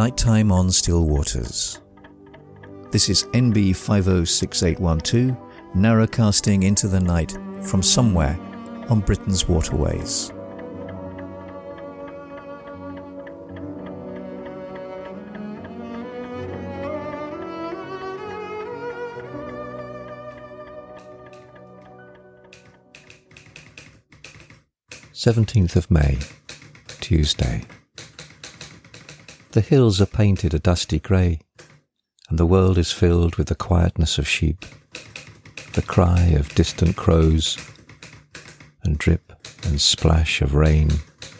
Nighttime on Still Waters. This is NB 506812, narrowcasting into the night from somewhere on Britain's waterways. Seventeenth of May, Tuesday. The hills are painted a dusty grey, and the world is filled with the quietness of sheep, the cry of distant crows, and drip and splash of rain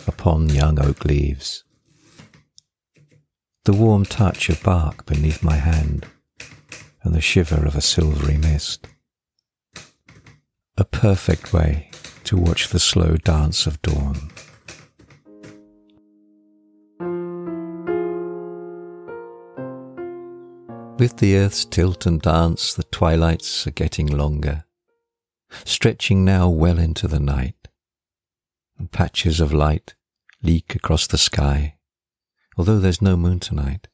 upon young oak leaves. The warm touch of bark beneath my hand, and the shiver of a silvery mist. A perfect way to watch the slow dance of dawn. With the earth's tilt and dance, the twilights are getting longer, stretching now well into the night, and patches of light leak across the sky, although there's no moon tonight.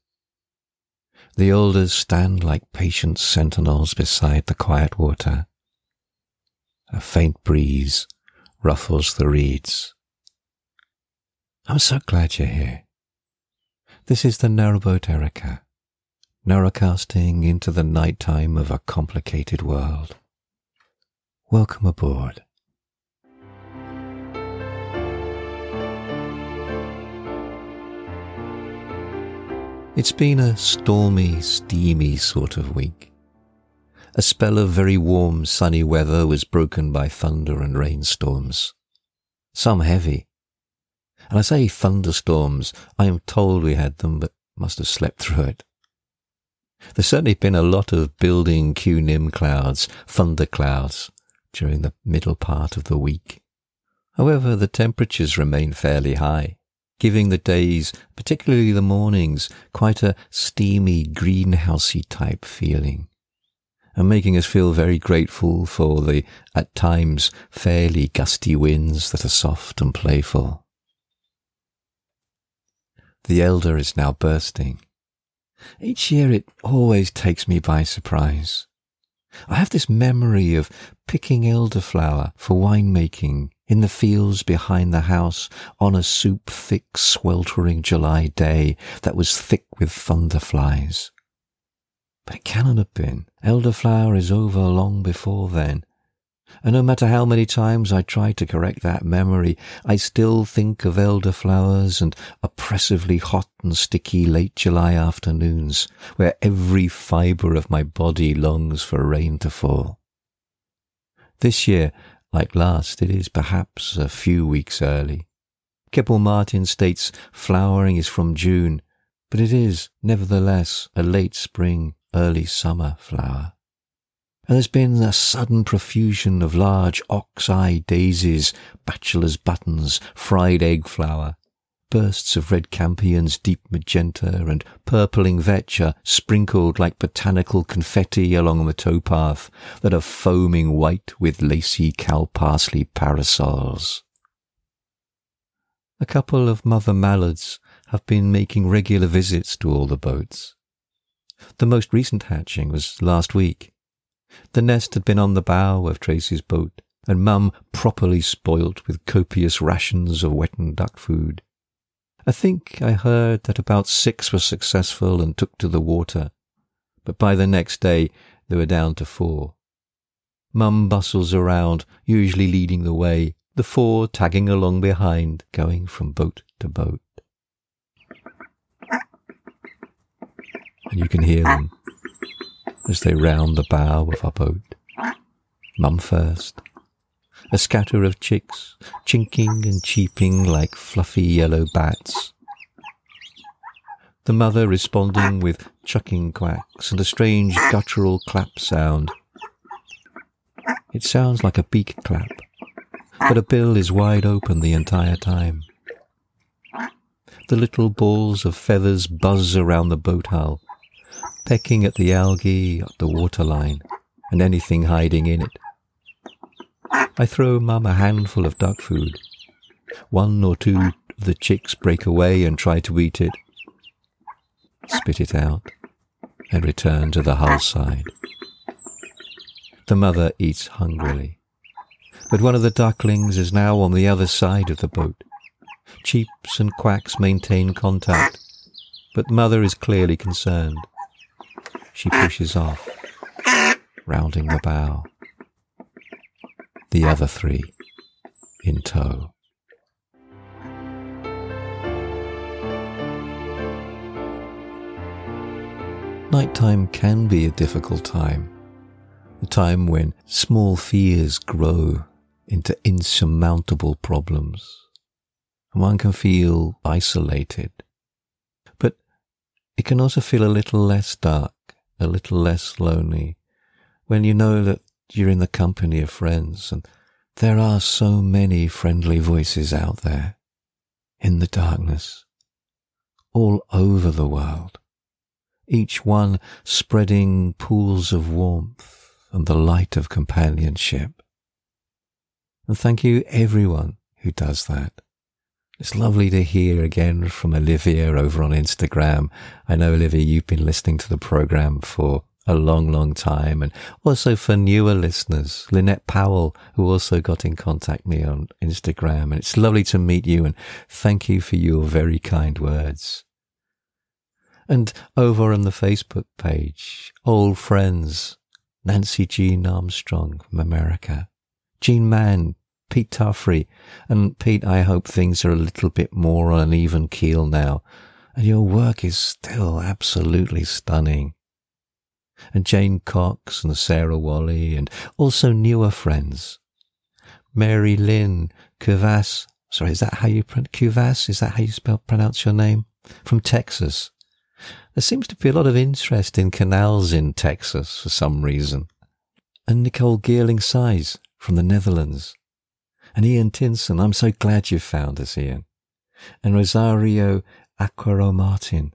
The alders stand like patient sentinels beside the quiet water. A faint breeze ruffles the reeds. I'm so glad you're here. This is the narrowboat Erica narrowcasting into the nighttime of a complicated world. Welcome aboard. It's been a stormy, steamy sort of week. A spell of very warm, sunny weather was broken by thunder and rainstorms. Some heavy. And I say thunderstorms, I am told we had them, but must have slept through it. There's certainly been a lot of building cu-nim clouds, thunder clouds, during the middle part of the week. However, the temperatures remain fairly high, giving the days, particularly the mornings, quite a steamy, greenhousey type feeling, and making us feel very grateful for the, at times, fairly gusty winds that are soft and playful. The elder is now bursting, each year it always takes me by surprise. I have this memory of picking elderflower for winemaking in the fields behind the house on a soup thick sweltering July day that was thick with thunderflies. But it cannot have been. Elderflower is over long before then, and no matter how many times I try to correct that memory, I still think of elderflowers and oppressively hot and sticky late July afternoons, where every fibre of my body longs for rain to fall. This year, like last, it is perhaps a few weeks early. Keble Martin states flowering is from June, but it is, nevertheless, a late spring, early summer flower and there's been a sudden profusion of large ox-eye daisies, bachelor's buttons, fried egg flower, bursts of red campions, deep magenta, and purpling vetch sprinkled like botanical confetti along the towpath that are foaming white with lacy cow parsley parasols. A couple of mother mallards have been making regular visits to all the boats. The most recent hatching was last week, the nest had been on the bow of Tracy's boat, and Mum properly spoilt with copious rations of wetting duck food. I think I heard that about six were successful and took to the water, but by the next day they were down to four. Mum bustles around, usually leading the way, the four tagging along behind, going from boat to boat. And you can hear them as they round the bow of our boat. Mum first. A scatter of chicks, chinking and cheeping like fluffy yellow bats. The mother responding with chucking quacks and a strange guttural clap sound. It sounds like a beak clap, but a bill is wide open the entire time. The little balls of feathers buzz around the boat hull, pecking at the algae, at the waterline, and anything hiding in it. I throw Mum a handful of duck food. One or two of the chicks break away and try to eat it. spit it out, and return to the hull side. The mother eats hungrily, but one of the ducklings is now on the other side of the boat. Cheeps and quacks maintain contact, but mother is clearly concerned. She pushes off, rounding the bow. The other three in tow. Nighttime can be a difficult time, a time when small fears grow into insurmountable problems. And one can feel isolated. But it can also feel a little less dark, a little less lonely, when you know that you're in the company of friends and there are so many friendly voices out there in the darkness, all over the world each one spreading pools of warmth and the light of companionship. And thank you everyone who does that. It's lovely to hear again from Olivia over on Instagram. I know, Olivia, you've been listening to the program for a long, long time. And also for newer listeners, Lynette Powell, who also got in contact me on Instagram. And it's lovely to meet you and thank you for your very kind words. And over on the Facebook page, old friends, Nancy Jean Armstrong from America, Jean Mann, Pete Tuffrey. And Pete, I hope things are a little bit more on an even keel now. And your work is still absolutely stunning. And Jane Cox and Sarah Wally and also newer friends. Mary Lynn Cuvas. Sorry, is that how you pronounce Cuvas? Is that how you spell pronounce your name? From Texas. There seems to be a lot of interest in canals in Texas for some reason. And Nicole Geerling Size from the Netherlands. And Ian Tinson, I'm so glad you found us, Ian. And Rosario Aquaro Martin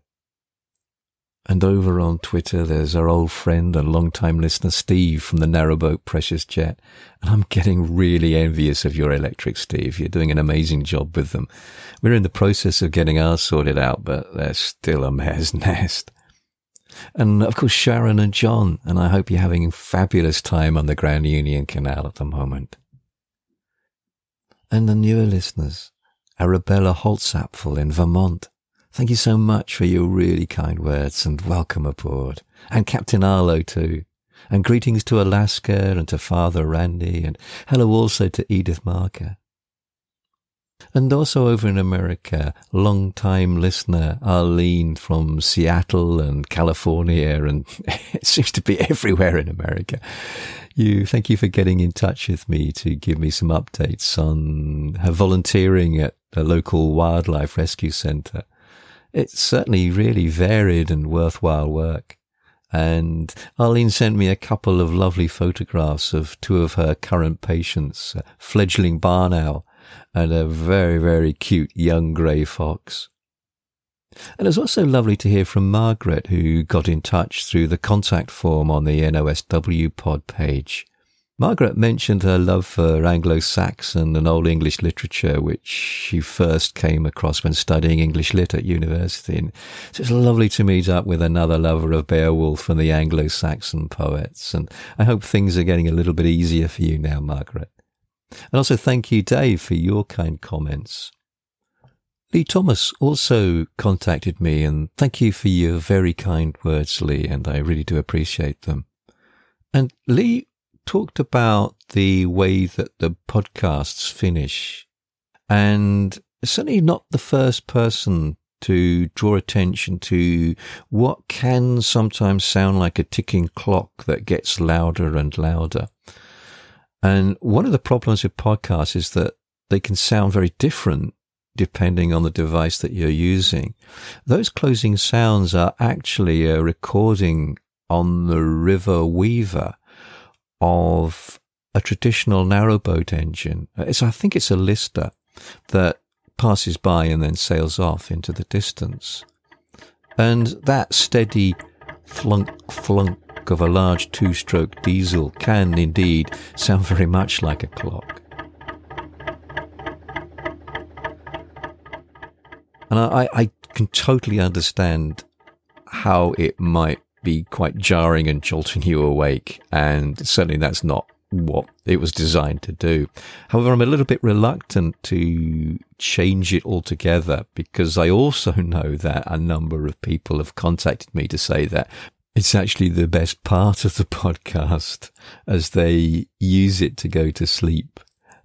and over on Twitter, there's our old friend and long-time listener, Steve from the Narrowboat Precious Jet. And I'm getting really envious of your electric, Steve. You're doing an amazing job with them. We're in the process of getting ours sorted out, but they're still a mare's nest. And of course, Sharon and John. And I hope you're having a fabulous time on the Grand Union Canal at the moment. And the newer listeners, Arabella Holtzapfel in Vermont. Thank you so much for your really kind words and welcome aboard. And Captain Arlo too. And greetings to Alaska and to Father Randy and hello also to Edith Marker. And also over in America, long time listener Arlene from Seattle and California and it seems to be everywhere in America. You, thank you for getting in touch with me to give me some updates on her volunteering at the local wildlife rescue center it's certainly really varied and worthwhile work. And Arlene sent me a couple of lovely photographs of two of her current patients, a fledgling barn owl and a very, very cute young grey fox. And it was also lovely to hear from Margaret, who got in touch through the contact form on the NOSW pod page. Margaret mentioned her love for Anglo-Saxon and Old English literature, which she first came across when studying English lit at university. And so it's lovely to meet up with another lover of Beowulf and the Anglo-Saxon poets. And I hope things are getting a little bit easier for you now, Margaret. And also thank you, Dave, for your kind comments. Lee Thomas also contacted me and thank you for your very kind words, Lee, and I really do appreciate them. And Lee talked about the way that the podcasts finish, and certainly not the first person to draw attention to what can sometimes sound like a ticking clock that gets louder and louder. And one of the problems with podcasts is that they can sound very different depending on the device that you're using. Those closing sounds are actually a recording on the River Weaver, of a traditional narrowboat engine. It's, I think it's a Lister that passes by and then sails off into the distance. And that steady flunk flunk of a large two stroke diesel can indeed sound very much like a clock. And I, I can totally understand how it might be quite jarring and jolting you awake. And certainly that's not what it was designed to do. However, I'm a little bit reluctant to change it altogether because I also know that a number of people have contacted me to say that it's actually the best part of the podcast as they use it to go to sleep,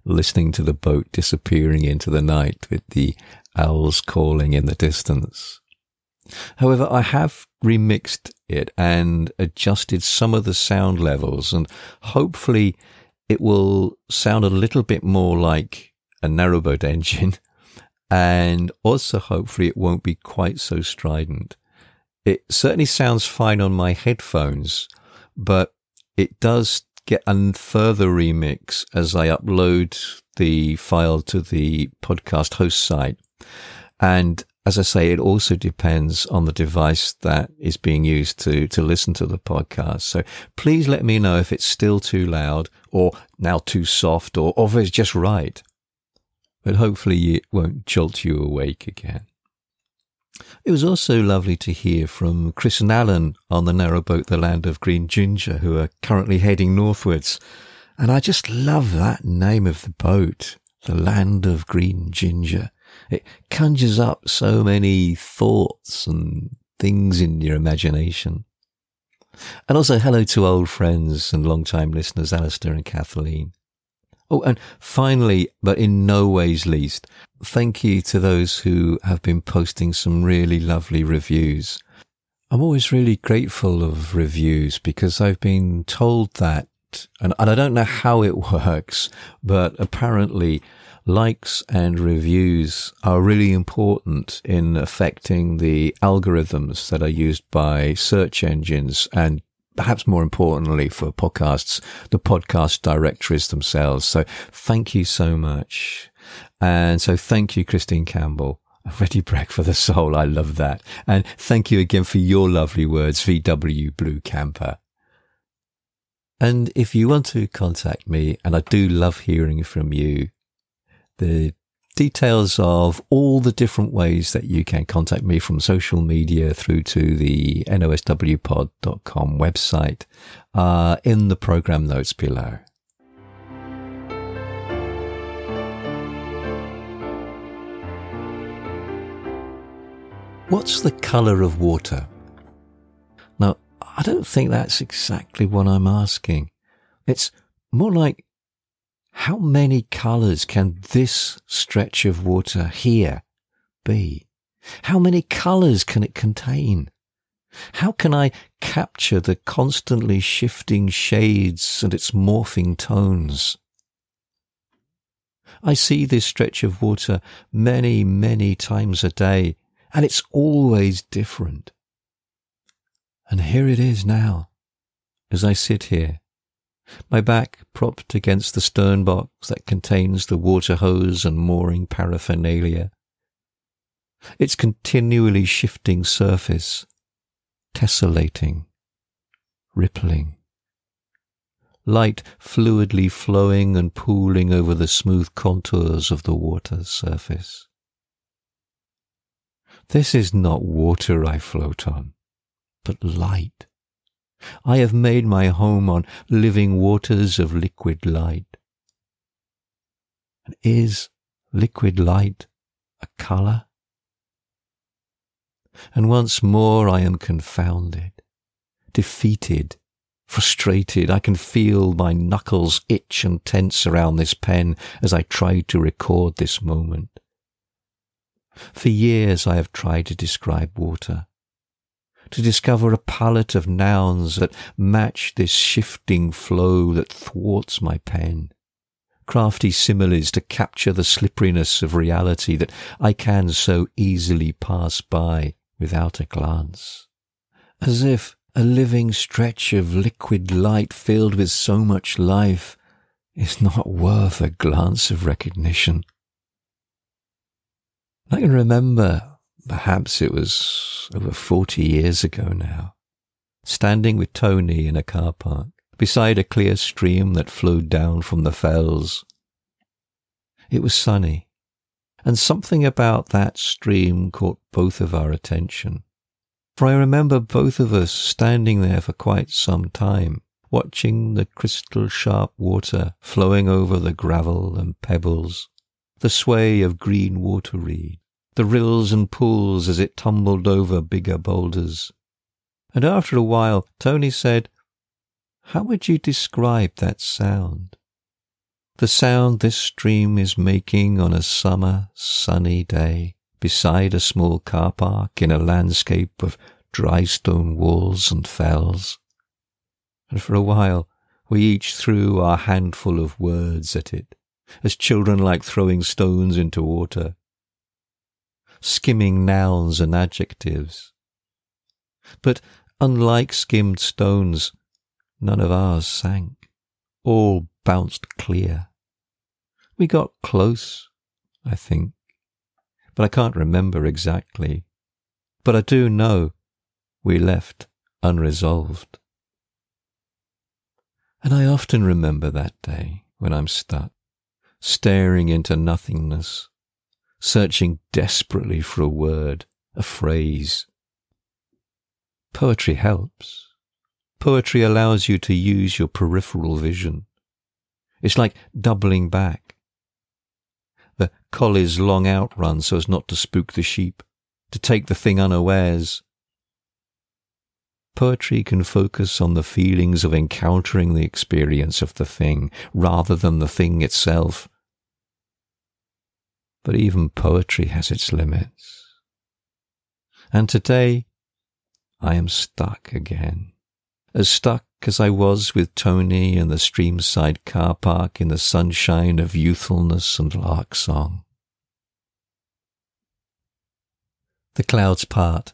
listening to the boat disappearing into the night with the owls calling in the distance. However, I have remixed it and adjusted some of the sound levels and hopefully it will sound a little bit more like a narrowboat engine and also hopefully it won't be quite so strident. It certainly sounds fine on my headphones, but it does get a further remix as I upload the file to the podcast host site. And as I say, it also depends on the device that is being used to, to listen to the podcast. So please let me know if it's still too loud or now too soft or, or if it's just right. But hopefully it won't jolt you awake again. It was also lovely to hear from Chris and Alan on the narrowboat The Land of Green Ginger, who are currently heading northwards. And I just love that name of the boat, The Land of Green Ginger. It conjures up so many thoughts and things in your imagination. And also hello to old friends and long-time listeners, Alistair and Kathleen. Oh, and finally, but in no ways least, thank you to those who have been posting some really lovely reviews. I'm always really grateful of reviews because I've been told that, and, and I don't know how it works, but apparently likes and reviews are really important in affecting the algorithms that are used by search engines and perhaps more importantly for podcasts, the podcast directories themselves. So thank you so much. And so thank you, Christine Campbell. Ready Brek for the soul. I love that. And thank you again for your lovely words, VW Blue Camper. And if you want to contact me, and I do love hearing from you, the details of all the different ways that you can contact me from social media through to the noswpod.com website are in the program notes below. What's the colour of water? Now, I don't think that's exactly what I'm asking. It's more like how many colors can this stretch of water here be? How many colors can it contain? How can I capture the constantly shifting shades and its morphing tones? I see this stretch of water many, many times a day, and it's always different. And here it is now, as I sit here, my back propped against the stern box that contains the water hose and mooring paraphernalia. Its continually shifting surface, tessellating, rippling. Light fluidly flowing and pooling over the smooth contours of the water's surface. This is not water I float on, but light I have made my home on living waters of liquid light. And is liquid light a colour? And once more I am confounded, defeated, frustrated. I can feel my knuckles itch and tense around this pen as I try to record this moment. For years I have tried to describe water to discover a palette of nouns that match this shifting flow that thwarts my pen. Crafty similes to capture the slipperiness of reality that I can so easily pass by without a glance. As if a living stretch of liquid light filled with so much life is not worth a glance of recognition. I can remember perhaps it was over 40 years ago now, standing with Tony in a car park beside a clear stream that flowed down from the fells. It was sunny, and something about that stream caught both of our attention. For I remember both of us standing there for quite some time, watching the crystal sharp water flowing over the gravel and pebbles, the sway of green water reed, the rills and pools as it tumbled over bigger boulders. And after a while, Tony said, How would you describe that sound? The sound this stream is making on a summer sunny day beside a small car park in a landscape of dry stone walls and fells. And for a while we each threw our handful of words at it, as children like throwing stones into water, skimming nouns and adjectives. But unlike skimmed stones, none of ours sank. All bounced clear. We got close, I think, but I can't remember exactly. But I do know we left unresolved. And I often remember that day when I'm stuck, staring into nothingness, searching desperately for a word, a phrase. Poetry helps. Poetry allows you to use your peripheral vision. It's like doubling back. The collie's long outrun so as not to spook the sheep, to take the thing unawares. Poetry can focus on the feelings of encountering the experience of the thing rather than the thing itself. But even poetry has its limits. And today, I am stuck again. As stuck as I was with Tony in the streamside car park in the sunshine of youthfulness and lark song. The clouds part,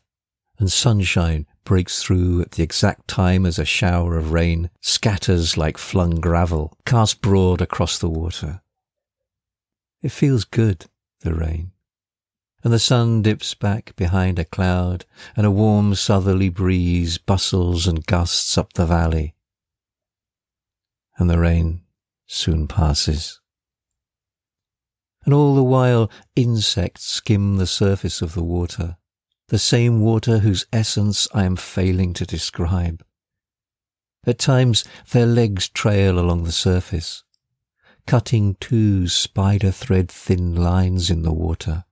and sunshine breaks through at the exact time as a shower of rain scatters like flung gravel, cast broad across the water. It feels good, the rain and the sun dips back behind a cloud, and a warm southerly breeze bustles and gusts up the valley. And the rain soon passes. And all the while insects skim the surface of the water, the same water whose essence I am failing to describe. At times their legs trail along the surface, cutting two spider thread thin lines in the water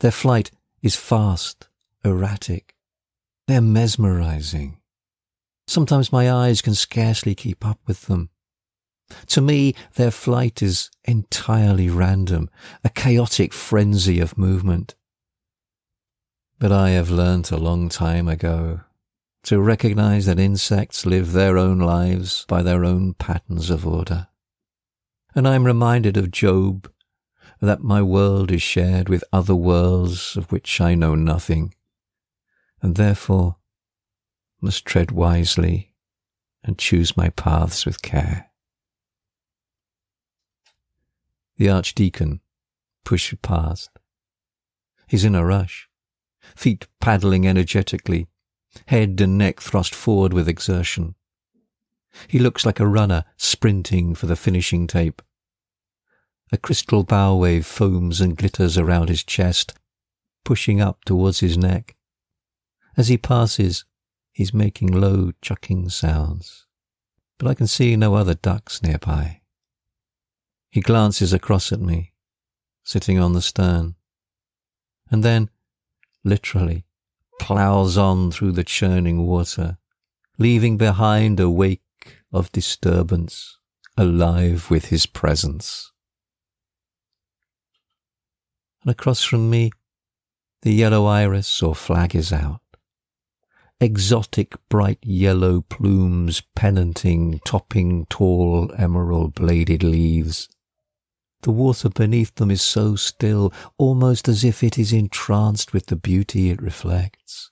their flight is fast, erratic. They're mesmerizing. Sometimes my eyes can scarcely keep up with them. To me, their flight is entirely random, a chaotic frenzy of movement. But I have learnt a long time ago to recognize that insects live their own lives by their own patterns of order. And I'm reminded of Job that my world is shared with other worlds of which I know nothing, and therefore must tread wisely and choose my paths with care. The Archdeacon pushed past. He's in a rush, feet paddling energetically, head and neck thrust forward with exertion. He looks like a runner sprinting for the finishing tape. A crystal bow wave foams and glitters around his chest, pushing up towards his neck. As he passes, he's making low chucking sounds, but I can see no other ducks nearby. He glances across at me, sitting on the stern, and then, literally, ploughs on through the churning water, leaving behind a wake of disturbance, alive with his presence and across from me, the yellow iris or flag is out. Exotic bright yellow plumes pennanting, topping tall emerald bladed leaves. The water beneath them is so still, almost as if it is entranced with the beauty it reflects.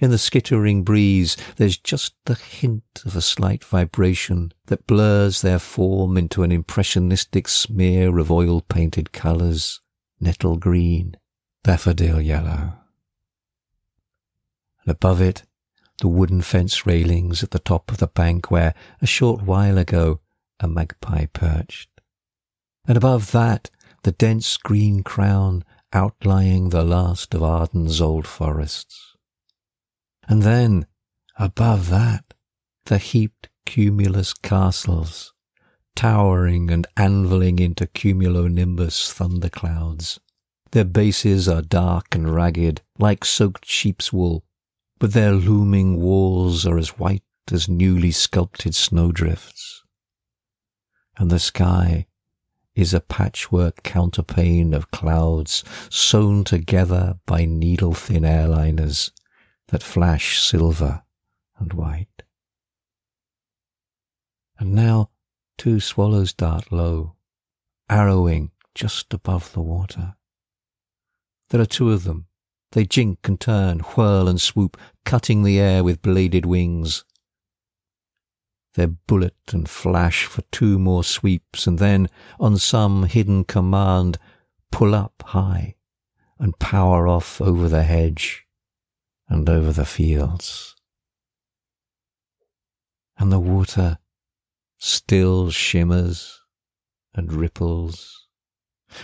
In the skittering breeze, there's just the hint of a slight vibration that blurs their form into an impressionistic smear of oil painted colours nettle green, daffodil yellow. And above it, the wooden fence railings at the top of the bank where, a short while ago, a magpie perched. And above that, the dense green crown outlying the last of Arden's old forests. And then, above that, the heaped cumulus castles, towering and anviling into cumulonimbus thunderclouds. Their bases are dark and ragged, like soaked sheep's wool, but their looming walls are as white as newly sculpted snowdrifts. And the sky is a patchwork counterpane of clouds sewn together by needle thin airliners that flash silver and white. And now two swallows dart low, arrowing just above the water. There are two of them. They jink and turn, whirl and swoop, cutting the air with bladed wings. They bullet and flash for two more sweeps, and then, on some hidden command, pull up high and power off over the hedge and over the fields. And the water still shimmers and ripples,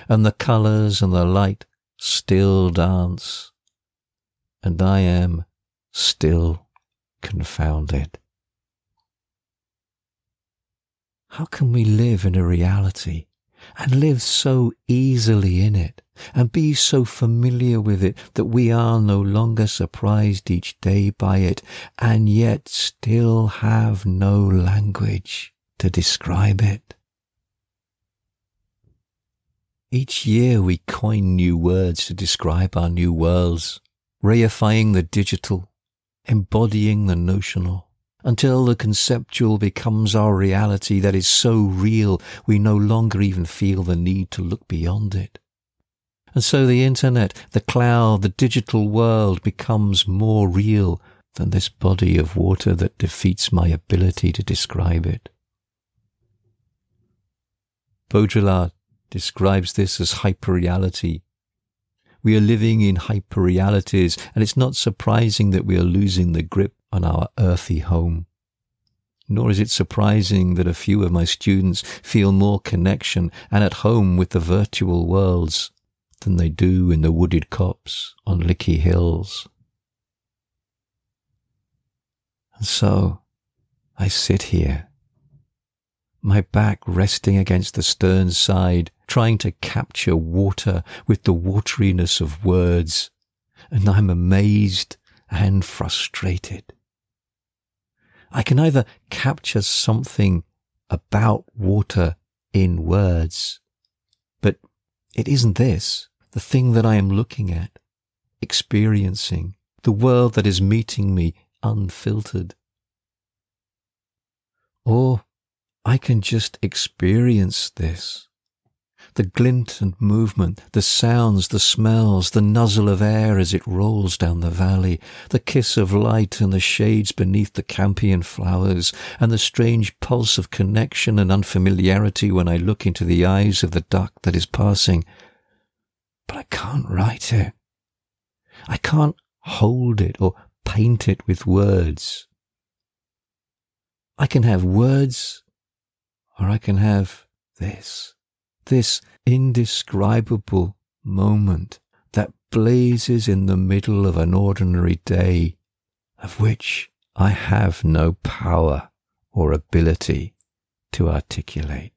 and the colours and the light still dance, and I am still confounded. How can we live in a reality and live so easily in it and be so familiar with it that we are no longer surprised each day by it and yet still have no language to describe it? Each year we coin new words to describe our new worlds, reifying the digital, embodying the notional until the conceptual becomes our reality that is so real we no longer even feel the need to look beyond it. And so the internet, the cloud, the digital world becomes more real than this body of water that defeats my ability to describe it. Baudrillard describes this as hyperreality. We are living in hyperrealities, and it's not surprising that we are losing the grip on our earthy home. Nor is it surprising that a few of my students feel more connection and at home with the virtual worlds than they do in the wooded copse on Lickey Hills. And so I sit here, my back resting against the stern side, trying to capture water with the wateriness of words, and I'm amazed and frustrated. I can either capture something about water in words, but it isn't this, the thing that I am looking at, experiencing, the world that is meeting me unfiltered. Or I can just experience this the glint and movement, the sounds, the smells, the nuzzle of air as it rolls down the valley, the kiss of light and the shades beneath the campion flowers, and the strange pulse of connection and unfamiliarity when I look into the eyes of the duck that is passing. But I can't write it. I can't hold it or paint it with words. I can have words or I can have this this indescribable moment that blazes in the middle of an ordinary day, of which I have no power or ability to articulate.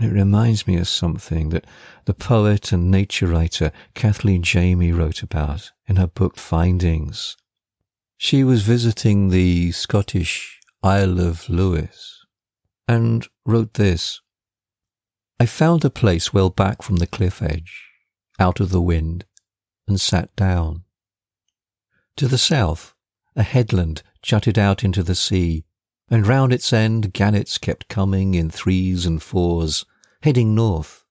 It reminds me of something that the poet and nature writer Kathleen Jamie wrote about in her book Findings. She was visiting the Scottish Isle of Lewis and wrote this I found a place well back from the cliff edge, out of the wind, and sat down. To the south, a headland jutted out into the sea, and round its end gannets kept coming in threes and fours, heading north,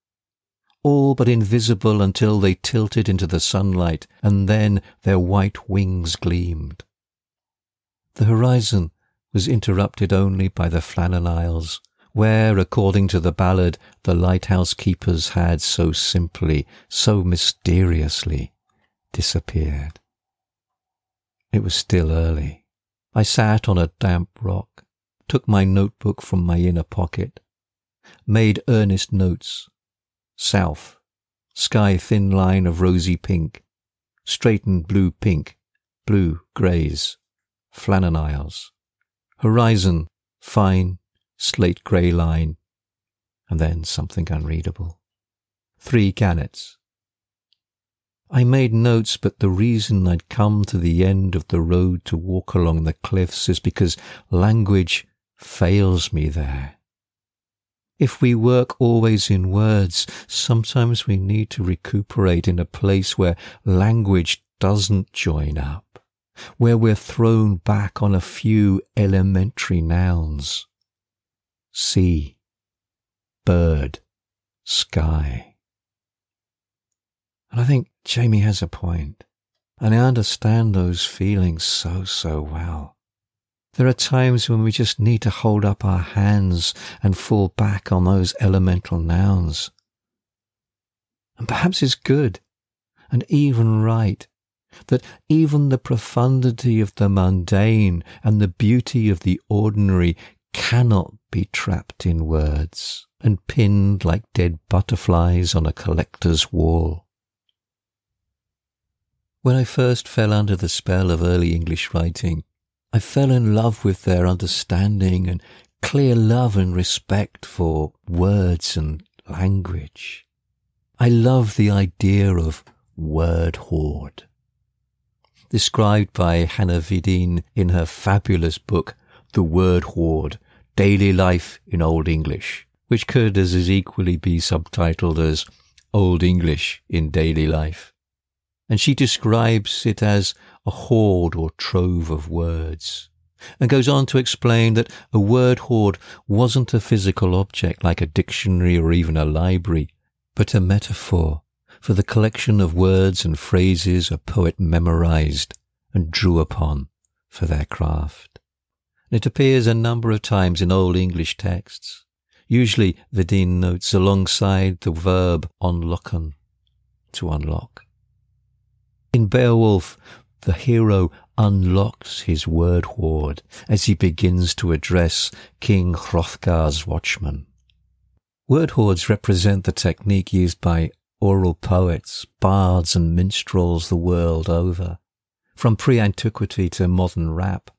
all but invisible until they tilted into the sunlight, and then their white wings gleamed. The horizon was interrupted only by the Flannan Isles, where, according to the ballad, the lighthouse keepers had so simply, so mysteriously disappeared. It was still early. I sat on a damp rock, took my notebook from my inner pocket, made earnest notes. South, sky thin line of rosy pink, straightened blue pink, blue greys, Flannan Isles. Horizon, fine, slate grey line, and then something unreadable. Three gannets. I made notes, but the reason I'd come to the end of the road to walk along the cliffs is because language fails me there. If we work always in words, sometimes we need to recuperate in a place where language doesn't join up, where we're thrown back on a few elementary nouns. Sea, bird, sky. And I think Jamie has a point, and I understand those feelings so, so well. There are times when we just need to hold up our hands and fall back on those elemental nouns. And perhaps it's good and even right that even the profundity of the mundane and the beauty of the ordinary cannot be trapped in words and pinned like dead butterflies on a collector's wall. When I first fell under the spell of early English writing, I fell in love with their understanding and clear love and respect for words and language. I love the idea of word hoard. Described by Hana Videen in her fabulous book, The Word Hoard, Daily Life in Old English, which could as equally be subtitled as Old English in Daily Life and she describes it as a hoard or trove of words, and goes on to explain that a word hoard wasn't a physical object like a dictionary or even a library, but a metaphor for the collection of words and phrases a poet memorized and drew upon for their craft. And it appears a number of times in Old English texts, usually Videen notes alongside the verb onlocken, to unlock. In Beowulf, the hero unlocks his word hoard as he begins to address King Hrothgar's watchman. Word hoards represent the technique used by oral poets, bards and minstrels the world over, from pre-antiquity to modern rap.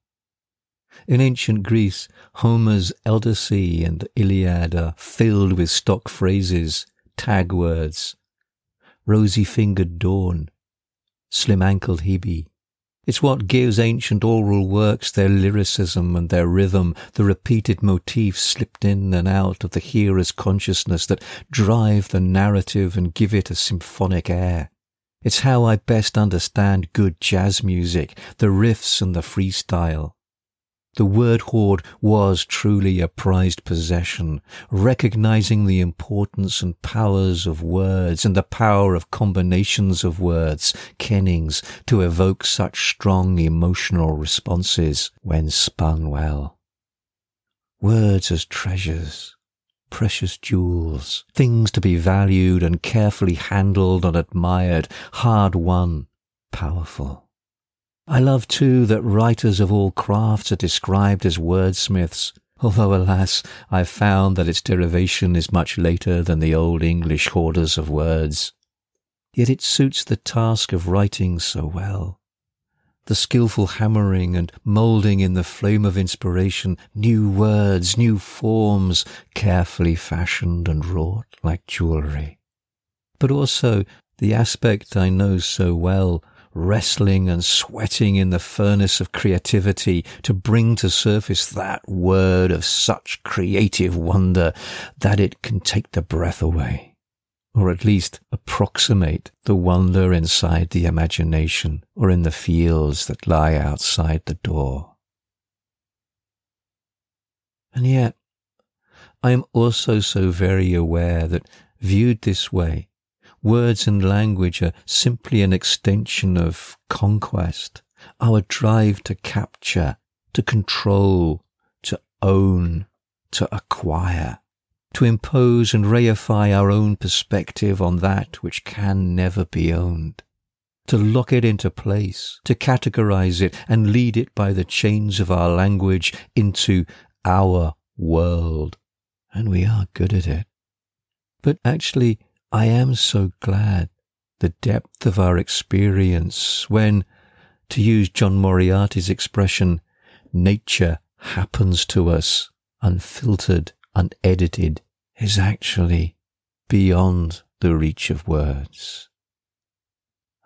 In ancient Greece, Homer's Odyssey and Iliad are filled with stock phrases, tag words, rosy-fingered dawn, slim-ankled Hebe. It's what gives ancient oral works their lyricism and their rhythm, the repeated motifs slipped in and out of the hearer's consciousness that drive the narrative and give it a symphonic air. It's how I best understand good jazz music, the riffs and the freestyle. The word hoard was truly a prized possession, recognizing the importance and powers of words and the power of combinations of words, kennings, to evoke such strong emotional responses when spun well. Words as treasures, precious jewels, things to be valued and carefully handled and admired, hard won, powerful. I love too that writers of all crafts are described as wordsmiths, although alas, I've found that its derivation is much later than the old English hoarders of words. Yet it suits the task of writing so well. The skilful hammering and moulding in the flame of inspiration, new words, new forms, carefully fashioned and wrought like jewellery. But also the aspect I know so well wrestling and sweating in the furnace of creativity to bring to surface that word of such creative wonder that it can take the breath away, or at least approximate the wonder inside the imagination or in the fields that lie outside the door. And yet, I am also so very aware that viewed this way, Words and language are simply an extension of conquest, our drive to capture, to control, to own, to acquire, to impose and reify our own perspective on that which can never be owned, to lock it into place, to categorize it and lead it by the chains of our language into our world. And we are good at it. But actually, I am so glad the depth of our experience when, To use John Moriarty's expression, nature happens to us unfiltered, unedited, is actually beyond the reach of words.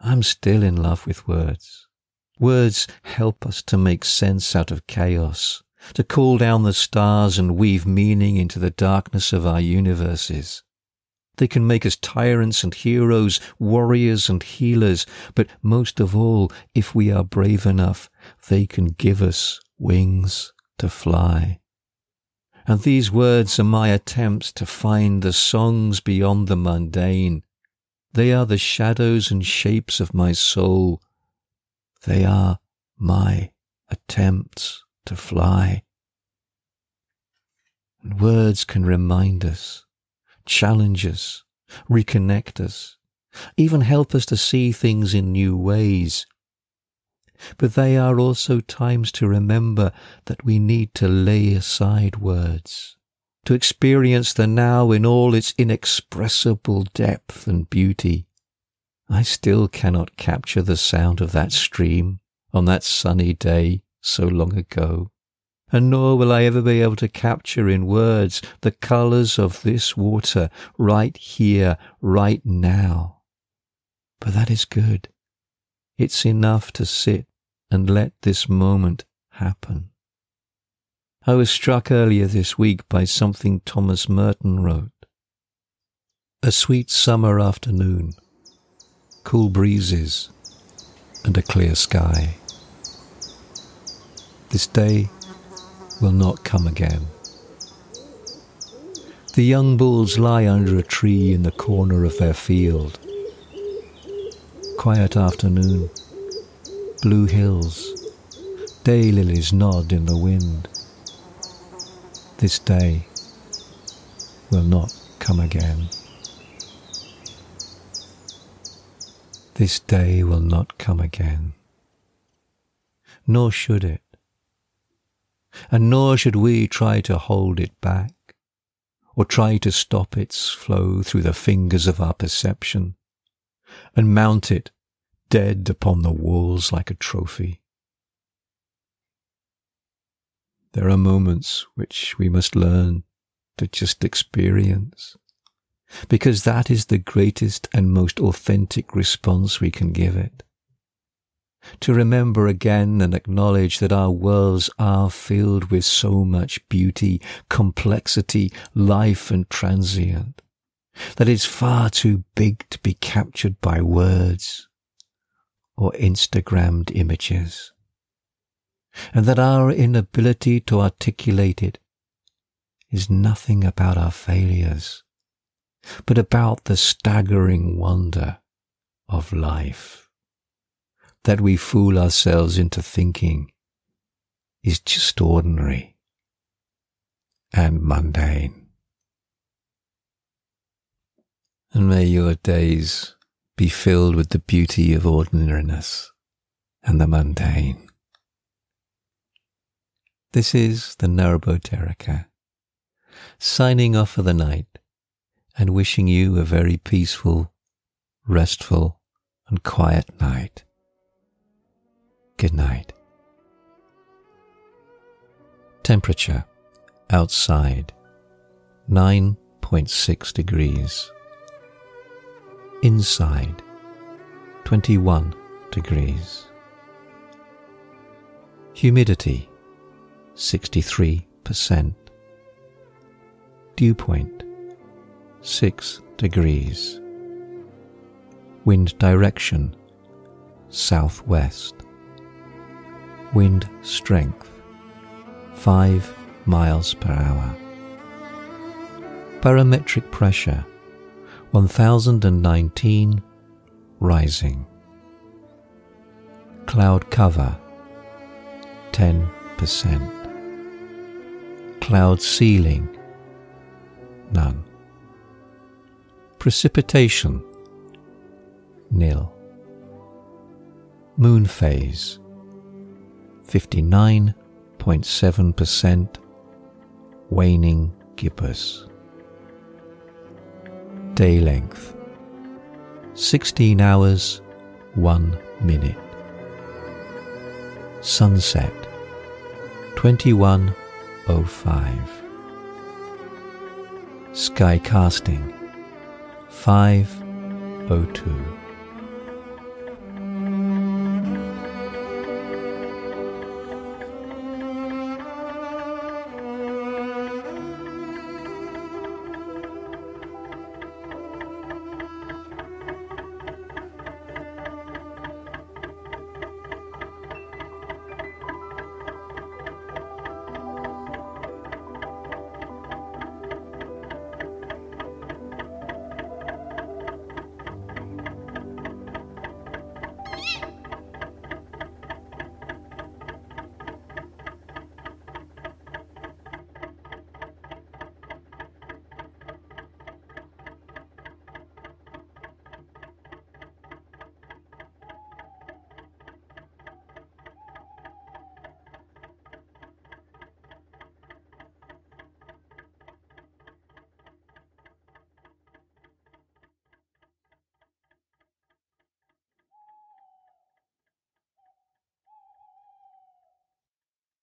I'm still in love with words. Words help us to make sense out of chaos, to call down the stars and weave meaning into the darkness of our universes. They can make us tyrants and heroes, warriors and healers, but most of all, if we are brave enough, they can give us wings to fly. And these words are my attempts to find the songs beyond the mundane. They are the shadows and shapes of my soul. They are my attempts to fly. And words can remind us, challenge us, reconnect us, even help us to see things in new ways but they are also times to remember that we need to lay aside words, to experience the now in all its inexpressible depth and beauty. I still cannot capture the sound of that stream on that sunny day so long ago, and nor will I ever be able to capture in words the colours of this water right here, right now. But that is good. It's enough to sit and let this moment happen. I was struck earlier this week by something Thomas Merton wrote. A sweet summer afternoon, cool breezes, and a clear sky. This day will not come again. The young bulls lie under a tree in the corner of their field. Quiet afternoon blue hills, daylilies nod in the wind. This day will not come again. This day will not come again. Nor should it. And nor should we try to hold it back, or try to stop its flow through the fingers of our perception, and mount it dead upon the walls like a trophy. There are moments which we must learn to just experience, because that is the greatest and most authentic response we can give it. To remember again and acknowledge that our worlds are filled with so much beauty, complexity, life and transient, that it's far too big to be captured by words or Instagrammed images, and that our inability to articulate it is nothing about our failures, but about the staggering wonder of life that we fool ourselves into thinking is just ordinary and mundane. And may your days be filled with the beauty of ordinariness and the mundane. This is the Neuroboterica, signing off for the night and wishing you a very peaceful, restful, and quiet night. Good night. Temperature outside 9.6 degrees inside 21 degrees. Humidity 63%. Dew point 6 degrees. Wind direction southwest. Wind strength 5 miles per hour. Barometric pressure 1019 rising. Cloud cover 10%. Cloud ceiling none. Precipitation nil. Moon phase 59.7% waning gibbous day length 16 hours 1 minute. Sunset 2105 Sky Casting 502